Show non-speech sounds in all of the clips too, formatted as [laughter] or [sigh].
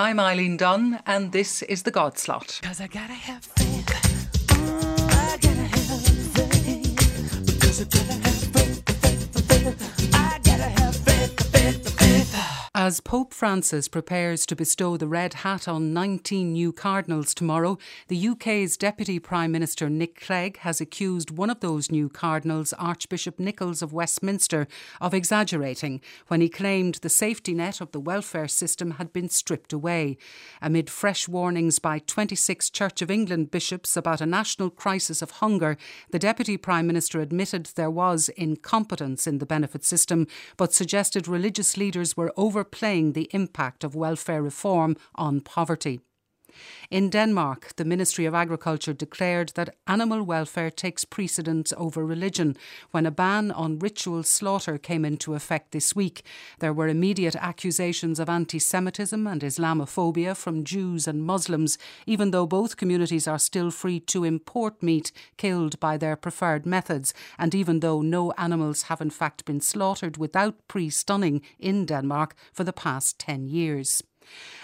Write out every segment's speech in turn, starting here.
I'm Eileen Dunn, and this is the God Slot. Cause As Pope Francis prepares to bestow the red hat on 19 new cardinals tomorrow, the UK's Deputy Prime Minister Nick Clegg has accused one of those new cardinals, Archbishop Nichols of Westminster, of exaggerating when he claimed the safety net of the welfare system had been stripped away. Amid fresh warnings by 26 Church of England bishops about a national crisis of hunger, the Deputy Prime Minister admitted there was incompetence in the benefit system, but suggested religious leaders were overplaying the impact of welfare reform on poverty. In Denmark, the Ministry of Agriculture declared that animal welfare takes precedence over religion when a ban on ritual slaughter came into effect this week. There were immediate accusations of anti Semitism and Islamophobia from Jews and Muslims, even though both communities are still free to import meat killed by their preferred methods, and even though no animals have in fact been slaughtered without pre stunning in Denmark for the past 10 years.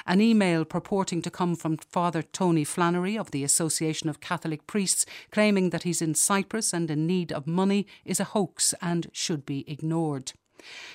An email purporting to come from Father Tony Flannery of the Association of Catholic Priests claiming that he's in Cyprus and in need of money is a hoax and should be ignored.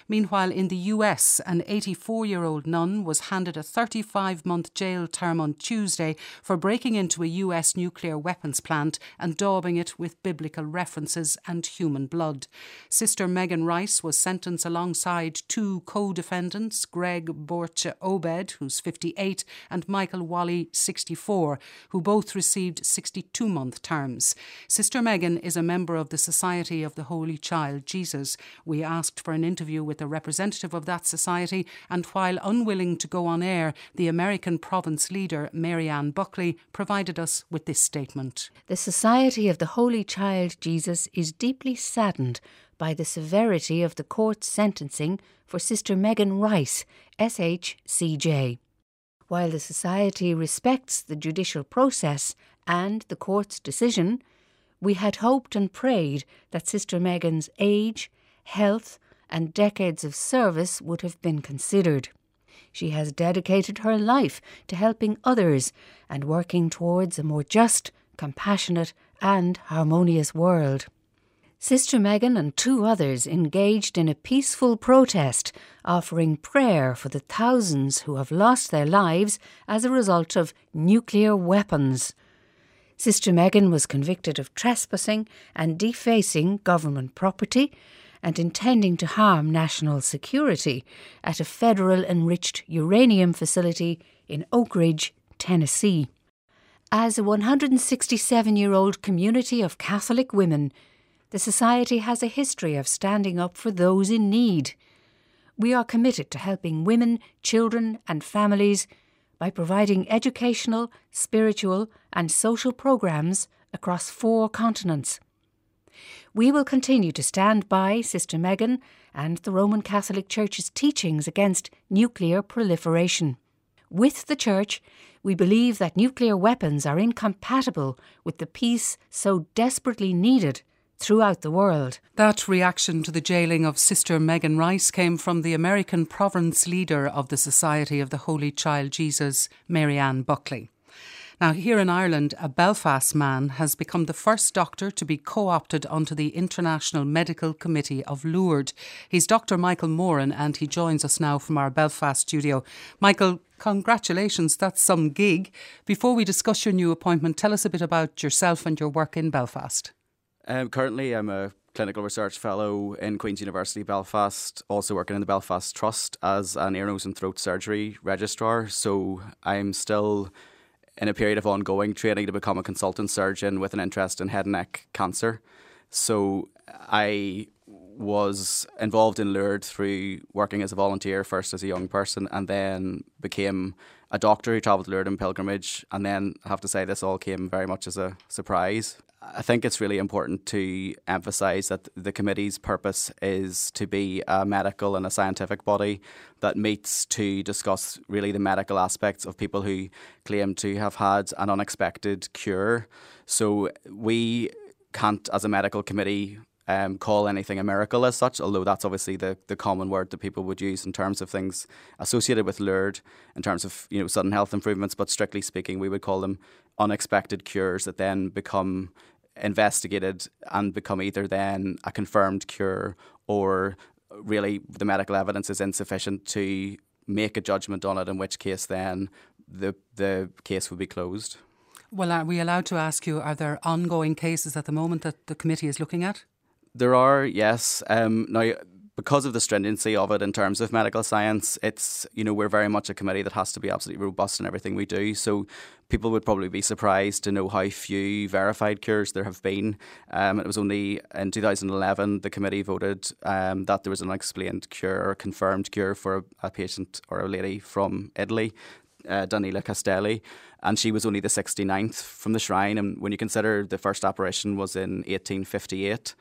Meanwhile, in the US, an 84 year old nun was handed a 35 month jail term on Tuesday for breaking into a US nuclear weapons plant and daubing it with biblical references and human blood. Sister Megan Rice was sentenced alongside two co defendants, Greg Boertje-Obed, who's 58, and Michael Walli, 64, who both received 62 month terms. Sister Megan is a member of the Society of the Holy Child Jesus. We asked for an interview with a representative of that society, and while unwilling to go on air, the American province leader, Marianne Buckley, provided us with this statement. The Society of the Holy Child Jesus is deeply saddened by the severity of the court's sentencing for Sister Megan Rice, SHCJ. While the Society respects the judicial process and the court's decision, we had hoped and prayed that Sister Megan's age, health, and decades of service would have been considered. She has dedicated her life to helping others and working towards a more just, compassionate, and harmonious world. Sister Megan and two others engaged in a peaceful protest, offering prayer for the thousands who have lost their lives as a result of nuclear weapons. Sister Megan was convicted of trespassing and defacing government property and intending to harm national security at a federal enriched uranium facility in Oak Ridge, Tennessee. As a 167 year old community of Catholic women, the Society has a history of standing up for those in need. We are committed to helping women, children, and families by providing educational, spiritual, and social programs across four continents. We will continue to stand by Sister Megan and the Roman Catholic Church's teachings against nuclear proliferation. With the Church, we believe that nuclear weapons are incompatible with the peace so desperately needed throughout the world. That reaction to the jailing of Sister Megan Rice came from the American province leader of the Society of the Holy Child Jesus, Marianne Buckley. Now, here in Ireland, a Belfast man has become the first doctor to be co opted onto the International Medical Committee of Lourdes. He's Dr. Michael Moran, and he joins us now from our Belfast studio. Michael, congratulations, that's some gig. Before we discuss your new appointment, tell us a bit about yourself and your work in Belfast. Um, currently, I'm a clinical research fellow in Queen's University Belfast, also working in the Belfast Trust as an ear, nose, and throat surgery registrar. So I'm still in a period of ongoing training to become a consultant surgeon with an interest in head and neck cancer. So I was involved in Lourdes through working as a volunteer first as a young person and then became a doctor who travelled to Lourdes in pilgrimage and then I have to say this all came very much as a surprise. I think it's really important to emphasise that the committee's purpose is to be a medical and a scientific body that meets to discuss really the medical aspects of people who claim to have had an unexpected cure. So we can't, as a medical committee, um, call anything a miracle as such, although that's obviously the, the common word that people would use in terms of things associated with Lourdes, in terms of you know sudden health improvements. But strictly speaking, we would call them unexpected cures that then become investigated and become either then a confirmed cure or really the medical evidence is insufficient to make a judgment on it, in which case then the the case would be closed. Well, are we allowed to ask you, are there ongoing cases at the moment that the committee is looking at? There are, yes. Um, now, because of the stringency of it in terms of medical science, it's you know we're very much a committee that has to be absolutely robust in everything we do. So people would probably be surprised to know how few verified cures there have been. Um, it was only in 2011 the committee voted um, that there was an unexplained cure or confirmed cure for a, a patient or a lady from Italy, uh, Daniela Castelli, and she was only the 69th from the shrine. And when you consider the first apparition was in 1858.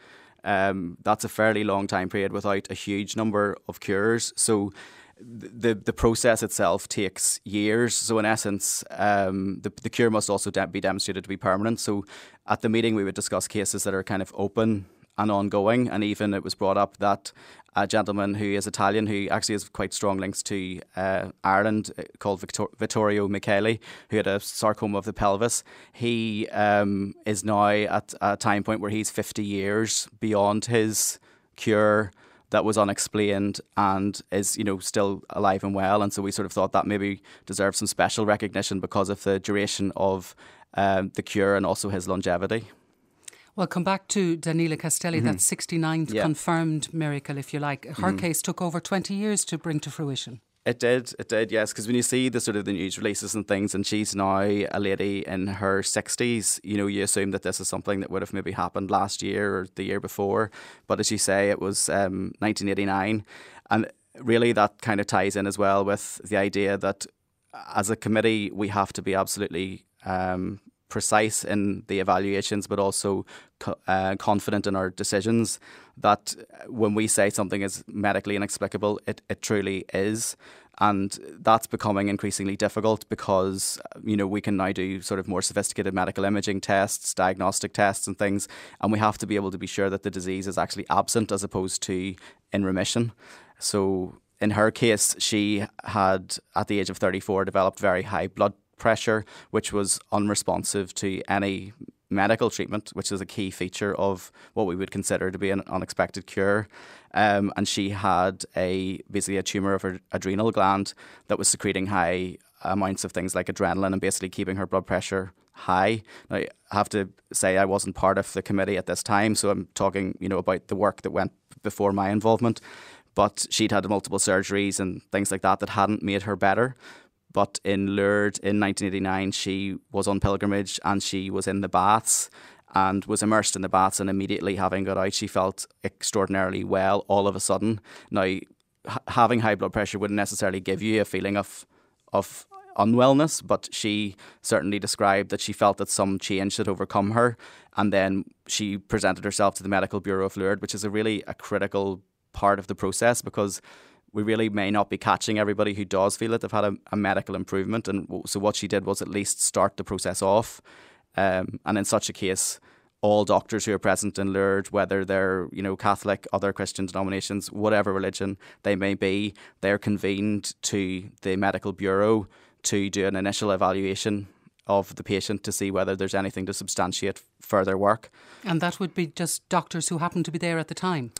Um, that's a fairly long time period without a huge number of cures. So the the process itself takes years. So in essence, um, the the cure must also de- be demonstrated to be permanent. So at the meeting, we would discuss cases that are kind of open and ongoing. And even it was brought up that a gentleman who is Italian, who actually has quite strong links to uh, Ireland, uh, called Victor- Vittorio Micheli, who had a sarcoma of the pelvis. He um, is now at a time point where he's 50 years beyond his cure that was unexplained and is you know still alive and well and so we sort of thought that maybe deserves some special recognition because of the duration of um, the cure and also his longevity Well, come back to Daniela Castelli, that 69th Yeah. confirmed miracle, if you like. Her case took over 20 years to bring to fruition. It did, it did, yes. Because when you see the sort of the news releases and things, and she's now a lady in her sixties, you know, you assume that this is something that would have maybe happened last year or the year before. But as you say, it was um, 1989, and really that kind of ties in as well with the idea that as a committee we have to be absolutely um, precise in the evaluations, but also co- uh, confident in our decisions. That when we say something is medically inexplicable, it, it truly is. And that's becoming increasingly difficult because, you know, we can now do sort of more sophisticated medical imaging tests, diagnostic tests, and things. And we have to be able to be sure that the disease is actually absent as opposed to in remission. So in her case, she had, at the age of 34, developed very high blood pressure, which was unresponsive to any medical treatment, which is a key feature of what we would consider to be an unexpected cure. Um, and she had a basically a tumor of her adrenal gland that was secreting high amounts of things like adrenaline and basically keeping her blood pressure high. Now, I have to say I wasn't part of the committee at this time, so I'm talking, you know, about the work that went before my involvement. But she'd had multiple surgeries and things like that that hadn't made her better. But in Lourdes in 1989, she was on pilgrimage and she was in the baths and was immersed in the baths. And immediately, having got out, she felt extraordinarily well all of a sudden. Now, h- having high blood pressure wouldn't necessarily give you a feeling of of unwellness, but she certainly described that she felt that some change had overcome her, and then she presented herself to the medical bureau of Lourdes, which is a really a critical part of the process because we really may not be catching everybody who does feel that they've had a, a medical improvement. And so what she did was at least start the process off. Um, and in such a case, all doctors who are present in Lourdes, whether they're you know Catholic, other Christian denominations, whatever religion they may be, they're convened to the medical bureau to do an initial evaluation of the patient to see whether there's anything to substantiate further work. And that would be just doctors who happen to be there at the time.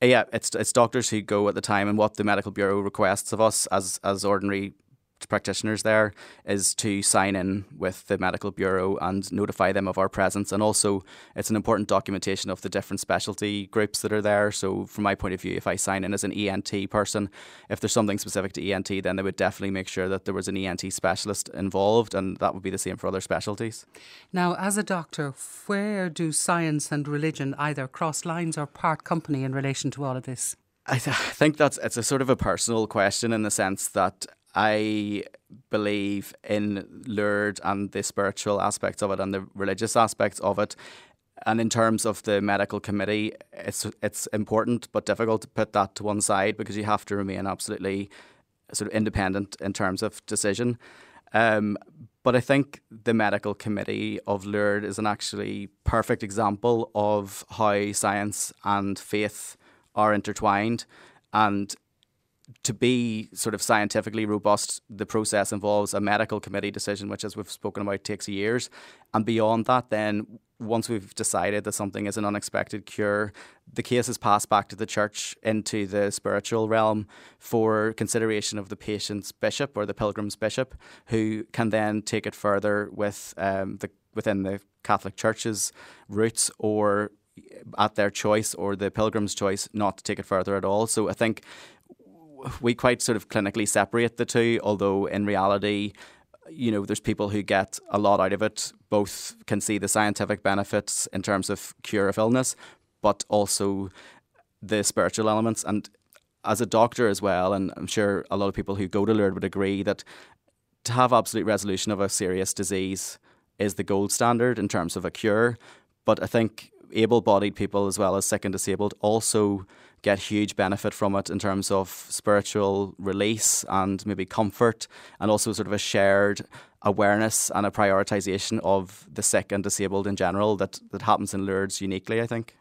Yeah, it's it's doctors who go at the time, and what the medical bureau requests of us as as ordinary practitioners there is to sign in with the medical bureau and notify them of our presence, and also it's an important documentation of the different specialty groups that are there. So, from my point of view, if I sign in as an ENT person, if there's something specific to ENT, then they would definitely make sure that there was an ENT specialist involved, and that would be the same for other specialties. Now, as a doctor, where do science and religion either cross lines or part company in relation to all of this? I, th- I think that's it's a sort of a personal question in the sense that I believe in Lourdes and the spiritual aspects of it and the religious aspects of it. And in terms of the medical committee, it's it's important but difficult to put that to one side because you have to remain absolutely sort of independent in terms of decision. Um, But I think the medical committee of Lourdes is an actually perfect example of how science and faith are intertwined. And to be sort of scientifically robust, the process involves a medical committee decision, which, as we've spoken about, takes years. And beyond that, then once we've decided that something is an unexpected cure, the case is passed back to the church into the spiritual realm for consideration of the patient's bishop or the pilgrim's bishop, who can then take it further with um, the within the Catholic Church's roots or at their choice or the pilgrim's choice not to take it further at all. So I think we quite sort of clinically separate the two, although in reality, you know, there's people who get a lot out of it, both can see the scientific benefits in terms of cure of illness, but also the spiritual elements. And as a doctor as well, and I'm sure a lot of people who go to Lourdes would agree that to have absolute resolution of a serious disease is the gold standard in terms of a cure. But I think able bodied people as well as sick and disabled also get huge benefit from it in terms of spiritual release and maybe comfort and also sort of a shared awareness and a prioritization of the sick and disabled in general that, that happens in Lourdes uniquely, I think.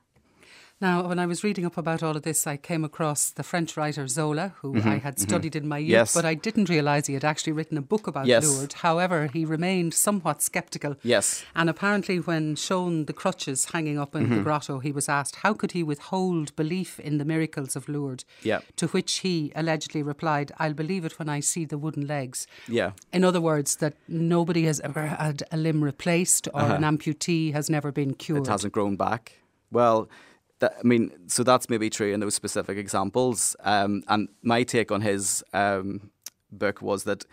Now, when I was reading up about all of this, I came across the French writer Zola, who Mm-hmm, I had studied in my youth, Yes. but I didn't realise he had actually written a book about Yes. Lourdes. However, he remained somewhat sceptical. Yes. And apparently, when shown the crutches hanging up in Mm-hmm. the grotto, he was asked how could he withhold belief in the miracles of Lourdes. Yeah. To which he allegedly replied, I'll believe it when I see the wooden legs. Yeah. In other words, that nobody has ever had a limb replaced or an amputee has never been cured. Uh-huh. It hasn't grown back. Well, that, I mean, so that's maybe true in those specific examples. Um, and my take on his um, book was that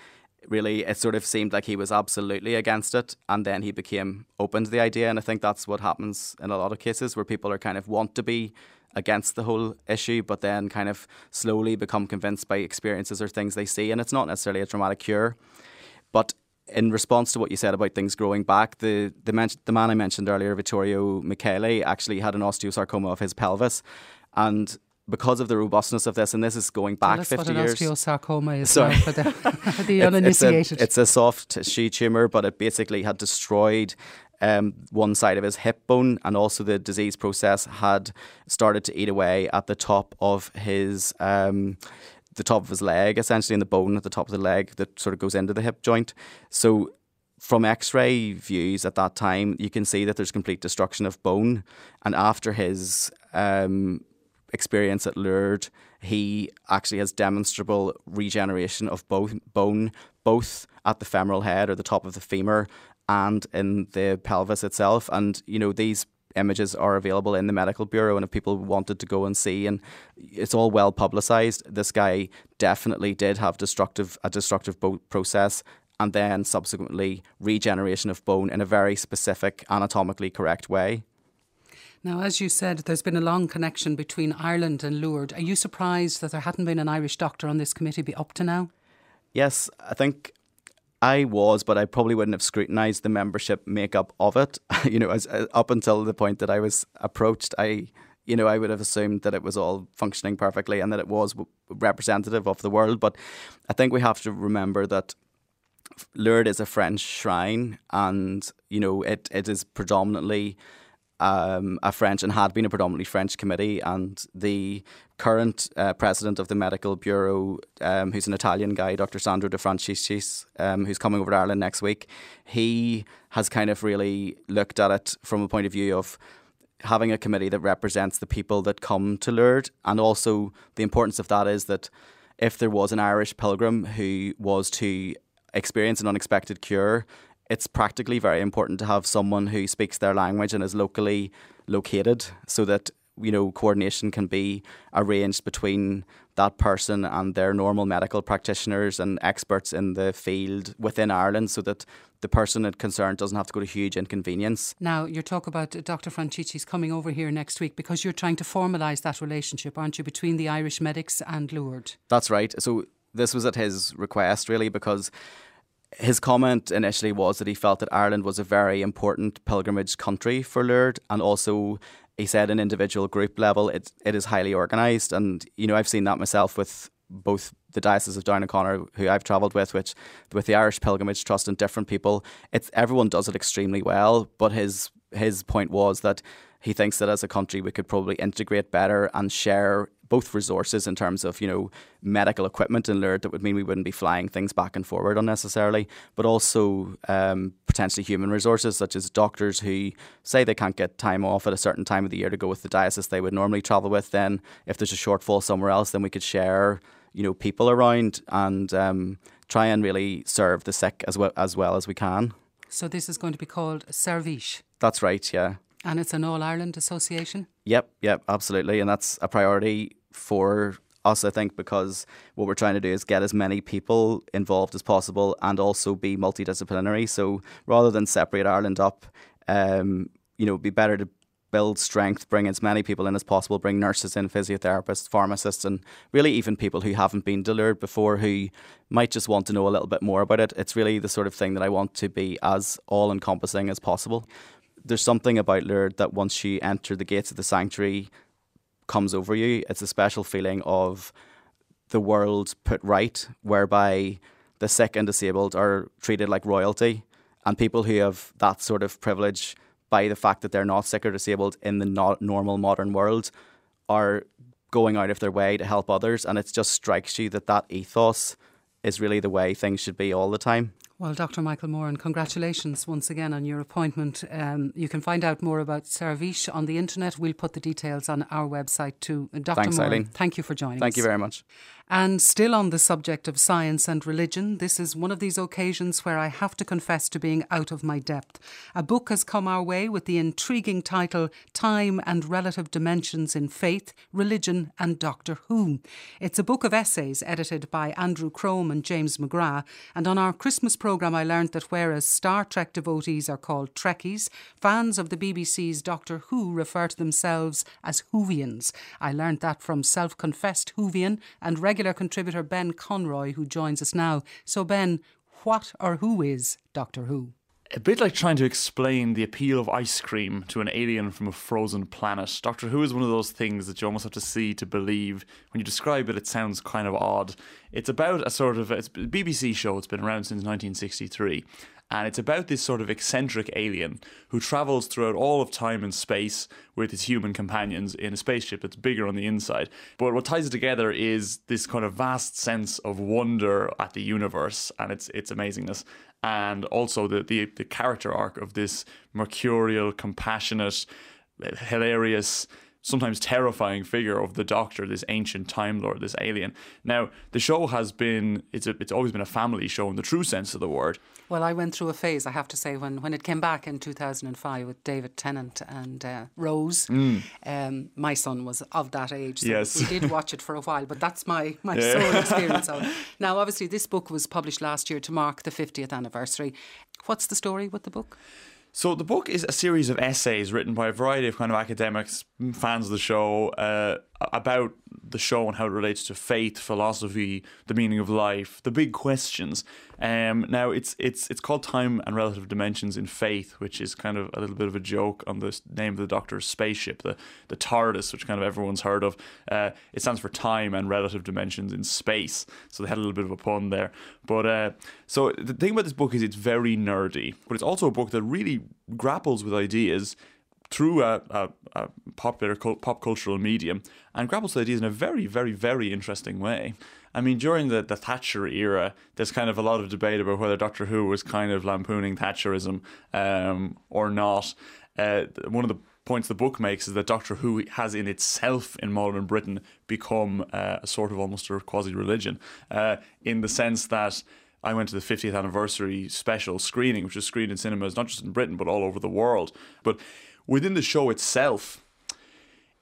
really it sort of seemed like he was absolutely against it and then he became open to the idea. And I think that's what happens in a lot of cases where people are kind of want to be against the whole issue, but then kind of slowly become convinced by experiences or things they see. And it's not necessarily a dramatic cure. But in response to what you said about things growing back, the the, men- the man I mentioned earlier, Vittorio Micheli, actually had an osteosarcoma of his pelvis, and because of the robustness of this, and this is going back Tell us what fifty an years. osteosarcoma is Sorry. for the, [laughs] the It's- uninitiated. It's a, it's a soft tissue tumor, but it basically had destroyed um, one side of his hip bone, and also the disease process had started to eat away at the top of his. Um, the top of his leg, essentially, in the bone at the top of the leg that sort of goes into the hip joint. So, from x ray views at that time, you can see that there's complete destruction of bone. And after his um, experience at Lourdes, he actually has demonstrable regeneration of both bone, both at the femoral head or the top of the femur and in the pelvis itself. And you know these images are available in the medical bureau, and if people wanted to go and see, and it's all well publicized. This guy definitely did have destructive a destructive bo- process. And then subsequently regeneration of bone in a very specific anatomically correct way. Now, as you said, there's been a long connection between Ireland and Lourdes. Are you surprised that there hadn't been an Irish doctor on this committee be up to now? Yes, I think I was, but I probably wouldn't have scrutinised the membership makeup of it. [laughs] you know, as, uh, up until the point that I was approached, I, you know, I would have assumed that it was all functioning perfectly and that it was representative of the world. But I think we have to remember that Lourdes is a French shrine, and you know, it, it is predominantly um, a French and had been a predominantly French committee, and the current uh, president of the medical bureau, um, who's an Italian guy, Dr. Sandro De Franciscis, um, who's coming over to Ireland next week, he has kind of really looked at it from a point of view of having a committee that represents the people that come to Lourdes, and also the importance of that is that if there was an Irish pilgrim who was to experience an unexpected cure, it's practically very important to have someone who speaks their language and is locally located so that you know coordination can be arranged between that person and their normal medical practitioners and experts in the field within Ireland so that the person concerned doesn't have to go to huge inconvenience. Now, you talk about Dr. Franciscis coming over here next week because you're trying to formalise that relationship, aren't you, between the Irish medics and Lourdes? That's right. So this was at his request, really, because his comment initially was that he felt that Ireland was a very important pilgrimage country for Lourdes, and also he said, an individual group level, it it is highly organised, and you know I've seen that myself with both the Diocese of Down and Connor, who I've travelled with, which with the Irish Pilgrimage Trust and different people, it's everyone does it extremely well. But his his point was that he thinks that as a country we could probably integrate better and share both resources in terms of you know medical equipment and Lourdes that would mean we wouldn't be flying things back and forward unnecessarily, but also um, potentially human resources such as doctors who say they can't get time off at a certain time of the year to go with the diocese they would normally travel with. Then if there's a shortfall somewhere else, then we could share you know people around and um, try and really serve the sick as well as well as we can. So this is going to be called Service, That's right, yeah. And it's an All Ireland association. Yep, yep, absolutely. And that's a priority for us, I think, because what we're trying to do is get as many people involved as possible and also be multidisciplinary. So rather than separate Ireland up, um, you know, it'd be better to build strength, bring as many people in as possible, bring nurses in, physiotherapists, pharmacists, and really even people who haven't been Lourdes before who might just want to know a little bit more about it. It's really the sort of thing that I want to be as all encompassing as possible. There's something about Lourdes that once you enter the gates of the sanctuary comes over you. It's a special feeling of the world put right, whereby the sick and disabled are treated like royalty, and people who have that sort of privilege by the fact that they're not sick or disabled in the not normal modern world are going out of their way to help others, and it just strikes you that that ethos is really the way things should be all the time. Well, Dr. Michael Moran, congratulations once again on your appointment. Um, you can find out more about Service on the internet. We'll put the details on our website too. Dr. Thanks, Moran, Eileen. thank you for joining Thank us. you very much. And still on the subject of science and religion, this is one of these occasions where I have to confess to being out of my depth. A book has come our way with the intriguing title Time and Relative Dimensions in Faith, Religion and Doctor Who. It's a book of essays edited by Andrew Crome and James McGrath. And on our Christmas programme, I learned that whereas Star Trek devotees are called Trekkies, fans of the BBC's Doctor Who refer to themselves as Whovians. I learned that from self confessed Whovian and regular contributor Ben Conroy, who joins us now. So, Ben, what or who is Doctor Who? A bit like trying to explain the appeal of ice cream to an alien from a frozen planet. Doctor Who is one of those things that you almost have to see to believe. When you describe it, it sounds kind of odd. It's about a sort of it's a BBC show. It's been around since 1963, and it's about this sort of eccentric alien who travels throughout all of time and space with his human companions in a spaceship that's bigger on the inside. But what ties it together is this kind of vast sense of wonder at the universe and its its amazingness and also the, the, the character arc of this mercurial, compassionate, hilarious, sometimes terrifying figure of the Doctor, this ancient Time Lord, this alien. Now, the show has been it's a, it's always been a family show in the true sense of the word. Well, I went through a phase, I have to say, when, when it came back in 2005 with David Tennant and uh, Rose. Um, my son was of that age, so Yes. we did [laughs] watch it for a while, but that's my, my Yeah. sole experience of it. [laughs] Now, obviously, this book was published last year to mark the 50th anniversary. What's the story with the book? So the book is a series of essays written by a variety of kind of academics, fans of the show, uh, about the show and how it relates to faith, philosophy, the meaning of life, the big questions. Um, now it's it's it's called Time and Relative Dimensions in Faith, which is kind of a little bit of a joke on the name of the Doctor's spaceship, the the TARDIS, which kind of everyone's heard of. Uh, it stands for Time and Relative Dimensions in Space, so they had a little bit of a pun there. But uh, so the thing about this book is it's very nerdy, but it's also a book that really grapples with ideas through a, a, a popular pop cultural medium and grapples with ideas in a very, very, very interesting way. I mean, during the, the Thatcher era, there's kind of a lot of debate about whether Doctor Who was kind of lampooning Thatcherism um, or not. Uh, one of the points the book makes is that Doctor Who has in itself in modern Britain become uh, a sort of almost a quasi religion uh, in the sense that I went to the 50th anniversary special screening, which was screened in cinemas not just in Britain but all over the world. But within the show itself,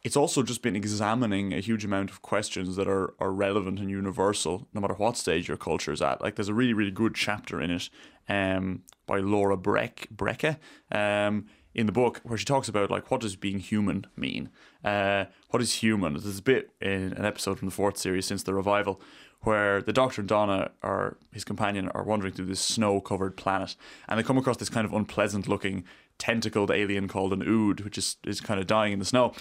it's also just been examining a huge amount of questions that are, are relevant and universal, no matter what stage your culture is at. Like there's a really, really good chapter in it um, by Laura Breck Brecke um, in the book where she talks about like what does being human mean? Uh, what is human? There's a bit in an episode from the fourth series since the revival where the Doctor and Donna or his companion are wandering through this snow-covered planet, and they come across this kind of unpleasant-looking tentacled alien called an ood, which is is kind of dying in the snow.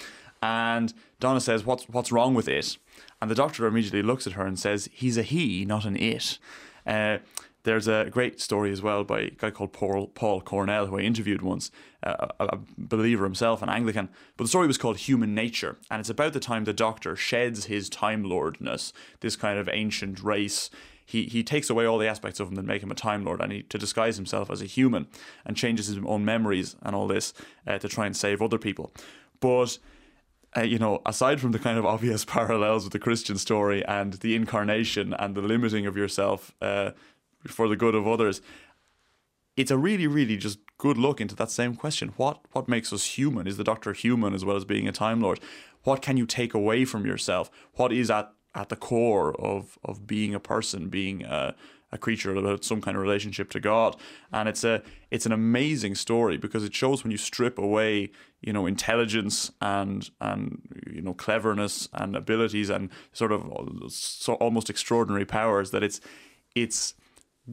And Donna says, "What's what's wrong with it?" And the doctor immediately looks at her and says, "He's a he, not an it." Uh, there's a great story as well by a guy called Paul, Paul Cornell, who I interviewed once, uh, a, a believer himself, an Anglican. But the story was called Human Nature, and it's about the time the Doctor sheds his Time Lordness, this kind of ancient race. He, he takes away all the aspects of him that make him a Time Lord, and he to disguise himself as a human, and changes his own memories and all this uh, to try and save other people. But uh, you know, aside from the kind of obvious [laughs] parallels with the Christian story and the incarnation and the limiting of yourself uh, for the good of others, it's a really, really just good look into that same question. What what makes us human? Is the Doctor human as well as being a Time Lord? What can you take away from yourself? What is at at the core of of being a person, being a, a creature about some kind of relationship to God? And it's a it's an amazing story because it shows when you strip away, you know, intelligence and and you know cleverness and abilities and sort of so almost extraordinary powers that it's it's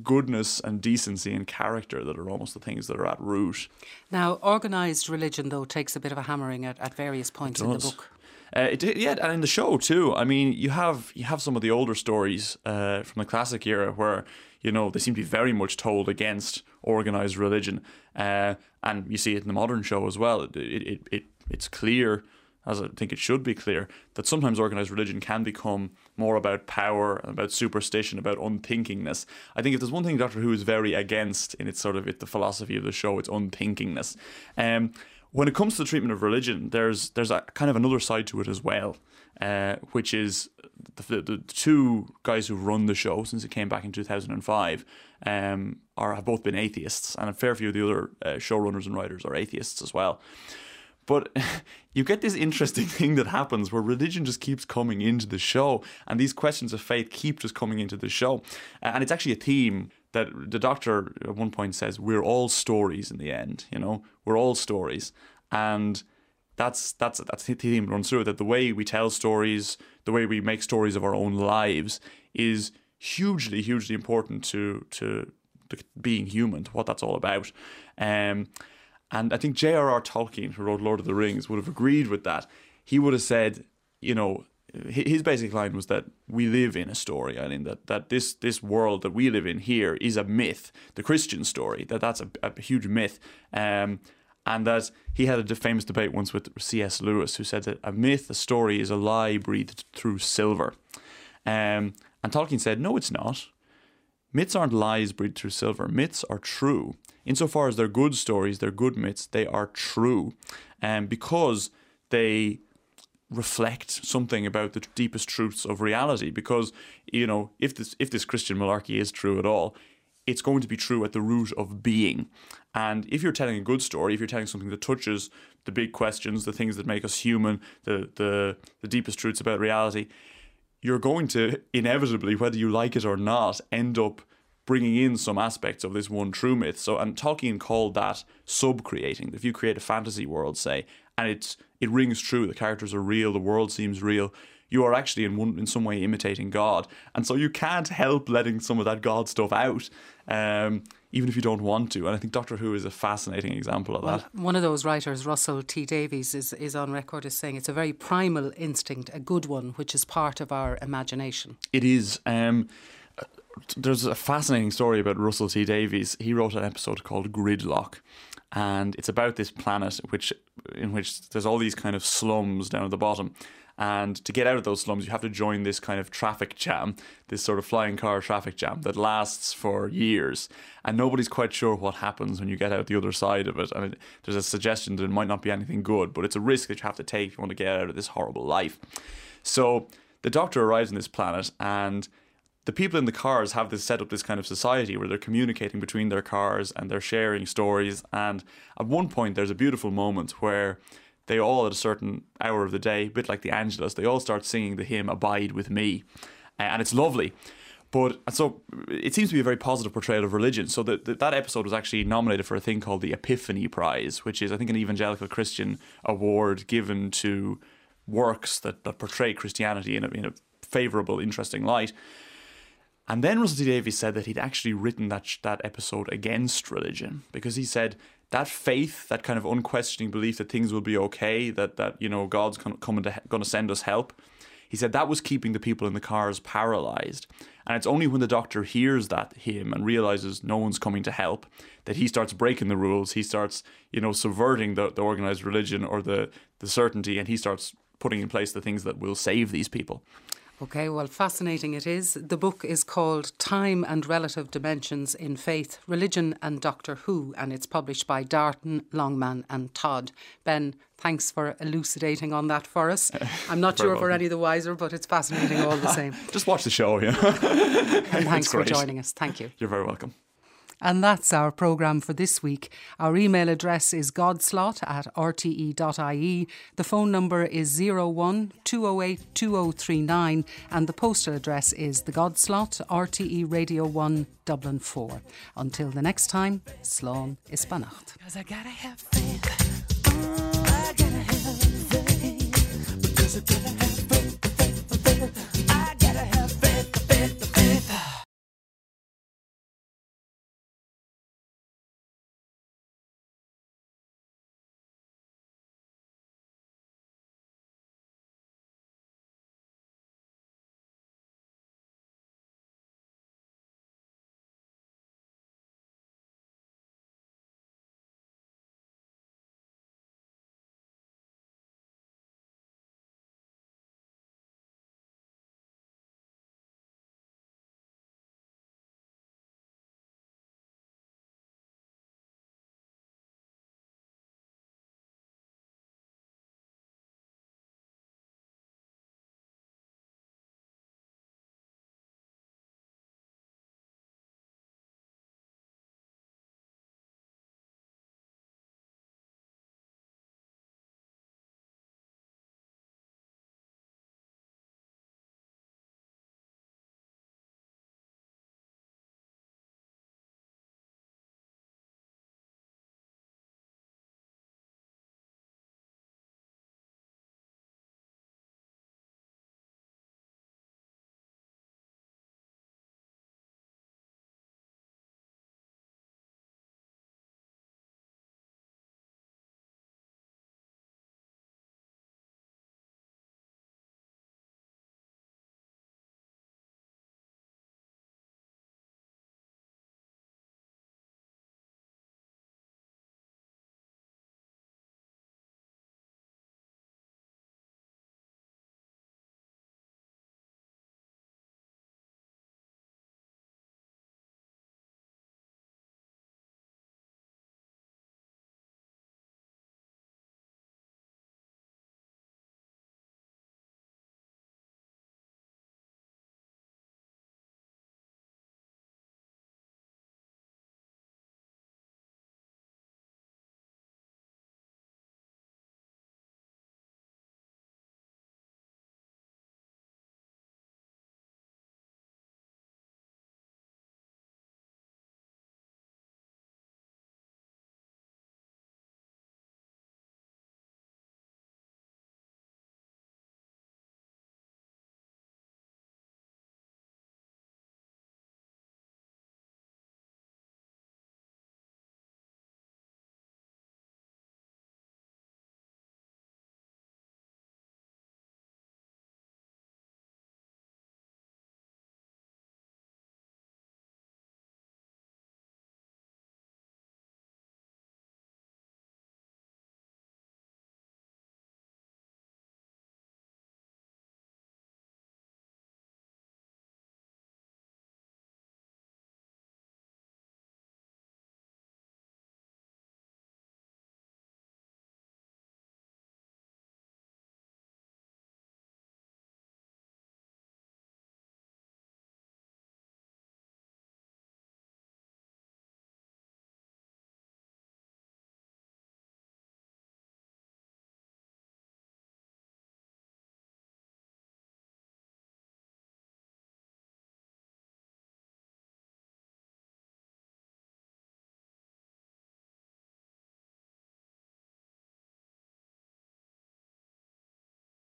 goodness and decency and character that are almost the things that are at root. Now, organised religion, though, takes a bit of a hammering at, at various points in the book. Uh, it, yeah, and in the show too. I mean, you have you have some of the older stories uh, from the classic era where you know they seem to be very much told against organized religion, uh, and you see it in the modern show as well. It, it, it, it it's clear, as I think it should be clear, that sometimes organized religion can become more about power, about superstition, about unthinkingness. I think if there's one thing Doctor Who is very against in its sort of it, the philosophy of the show, it's unthinkingness. Um, when it comes to the treatment of religion, there's there's a kind of another side to it as well, uh, which is the, the, two guys who run the show since it came back in 2005 um, are have both been atheists, and a fair few of the other uh, showrunners and writers are atheists as well. But [laughs] you get this interesting [laughs] thing that happens where religion just keeps coming into the show, and these questions of faith keep just coming into the show. And it's actually a theme that the doctor at one point says, We're all stories in the end, you know, we're all stories. And that's that's that's the theme runs through it, that the way we tell stories, the way we make stories of our own lives is hugely, hugely important to to the, being human, to what that's all about. Um, and I think J.R.R. Tolkien, who wrote Lord of the Rings, would have agreed with that. He would have said, you know, his basic line was that we live in a story. I mean, that, that this this world that we live in here is a myth. The Christian story that that's a, a huge myth. Um, and that he had a famous debate once with C.S. Lewis, who said that a myth, a story, is a lie breathed through silver. Um, and Tolkien said, no, it's not. Myths aren't lies breathed through silver. Myths are true. Insofar as they're good stories, they're good myths, they are true. Um, because they reflect something about the deepest truths of reality. Because, you know, if this if this Christian malarkey is true at all, it's going to be true at the root of being. And if you're telling a good story, if you're telling something that touches the big questions, the things that make us human, the the, the deepest truths about reality, you're going to inevitably, whether you like it or not, end up bringing in some aspects of this one true myth. So, and Tolkien called that sub-creating. If you create a fantasy world, say, and it's it rings true, the characters are real, the world seems real. You are actually in one in some way imitating God, and so you can't help letting some of that God stuff out, um, even if you don't want to. And I think Doctor Who is a fascinating example of that. One of those writers, Russell T Davies, is, is on record as saying it's a very primal instinct, a good one, which is part of our imagination. It is. Um, there's a fascinating story about Russell T Davies. He wrote an episode called Gridlock, and it's about this planet which in which there's all these kind of slums down at the bottom. And to get out of those slums, you have to join this kind of traffic jam, this sort of flying car traffic jam that lasts for years. And nobody's quite sure what happens when you get out the other side of it. And it, there's a suggestion that it might not be anything good, but it's a risk that you have to take if you want to get out of this horrible life. So the doctor arrives on this planet and the people in the cars have this set up this kind of society where they're communicating between their cars and they're sharing stories. And at one point, there's a beautiful moment where they all, at a certain hour of the day, a bit like the Angelus, they all start singing the hymn "Abide with Me," and it's lovely. But so it seems to be a very positive portrayal of religion. So that that episode was actually nominated for a thing called the Epiphany Prize, which is I think an evangelical Christian award given to works that, that portray Christianity in a, in a favorable, interesting light. And then Russell T Davies said that he'd actually written that that episode against religion because he said that faith, that kind of unquestioning belief that things will be okay, that that you know God's coming to going to send us help. He said that was keeping the people in the cars paralyzed. And it's only when the doctor hears that him and realizes no one's coming to help that he starts breaking the rules. He starts, you know, subverting the, the organized religion or the, the certainty, and he starts putting in place the things that will save these people. Okay, well, fascinating it is. The book is called Time and Relative Dimensions in Faith, Religion and Doctor Who, and it's published by Darton, Longman, and Todd. Ben, thanks for elucidating on that for us. [laughs] I'm not sure if we're any the wiser, but it's fascinating all the [laughs] same. Just watch the show, yeah. [laughs] And thanks for joining us. Thank you. You're very welcome. And that's our programme for this week. Our email address is godslot at rte.ie. The phone number is 01 208 2039 and the postal address is The Godslot, RTE Radio 1, Dublin 4. Until the next time, Slán is beannacht. Cause